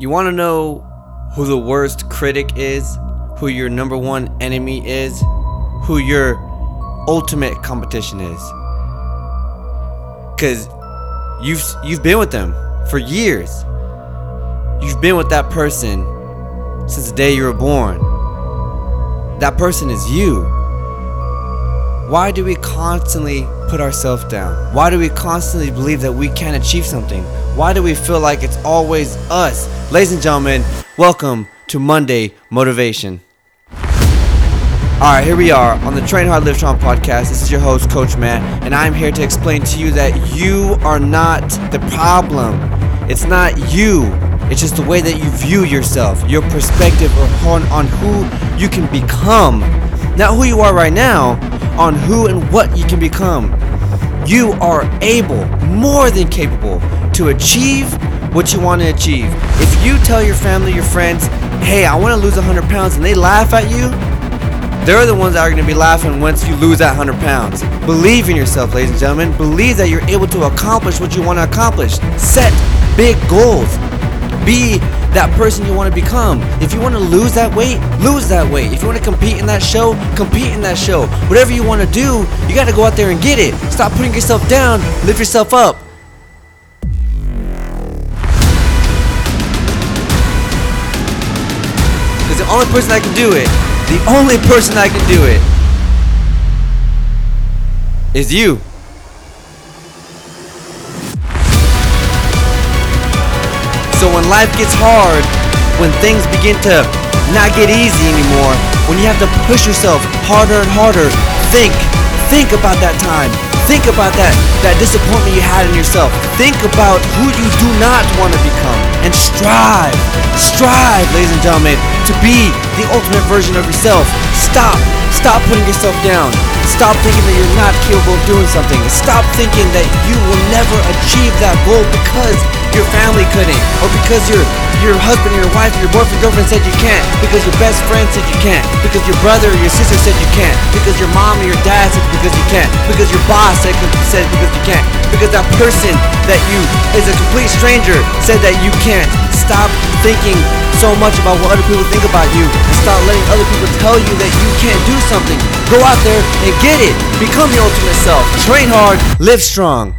You want to know who the worst critic is? Who your number one enemy is? Who your ultimate competition is? Cuz you've you've been with them for years. You've been with that person since the day you were born. That person is you. Why do we constantly put ourselves down? Why do we constantly believe that we can't achieve something? Why do we feel like it's always us? Ladies and gentlemen, welcome to Monday Motivation. All right, here we are on the Train Hard Live Strong podcast. This is your host, Coach Matt, and I'm here to explain to you that you are not the problem. It's not you. It's just the way that you view yourself, your perspective on, on who you can become. Not who you are right now, on who and what you can become. You are able, more than capable, to achieve what you want to achieve. If you tell your family, your friends, hey, I want to lose 100 pounds, and they laugh at you, they're the ones that are going to be laughing once you lose that 100 pounds. Believe in yourself, ladies and gentlemen. Believe that you're able to accomplish what you want to accomplish. Set big goals. Be that person you want to become. If you want to lose that weight, lose that weight. If you want to compete in that show, compete in that show. Whatever you want to do, you got to go out there and get it. Stop putting yourself down, lift yourself up. Because the only person that can do it, the only person that can do it, is you. When life gets hard, when things begin to not get easy anymore, when you have to push yourself harder and harder, think, think about that time. Think about that, that disappointment you had in yourself. Think about who you do not want to become and strive, strive, ladies and gentlemen, to be the ultimate version of yourself. Stop, stop putting yourself down. Stop thinking that you're not capable of doing something. Stop thinking that you will never achieve that goal because your family couldn't, or because your your husband your wife your boyfriend girlfriend said you can't, because your best friend said you can't, because your brother or your sister said you can't, because your mom or your dad said because you can't, because your boss said said because you can't, because that person that you is a complete stranger said that you can't. Stop thinking so much about what other people think about you and stop letting other people tell you that you can't do something. Go out there and get it. Become your ultimate self. Train hard, live strong.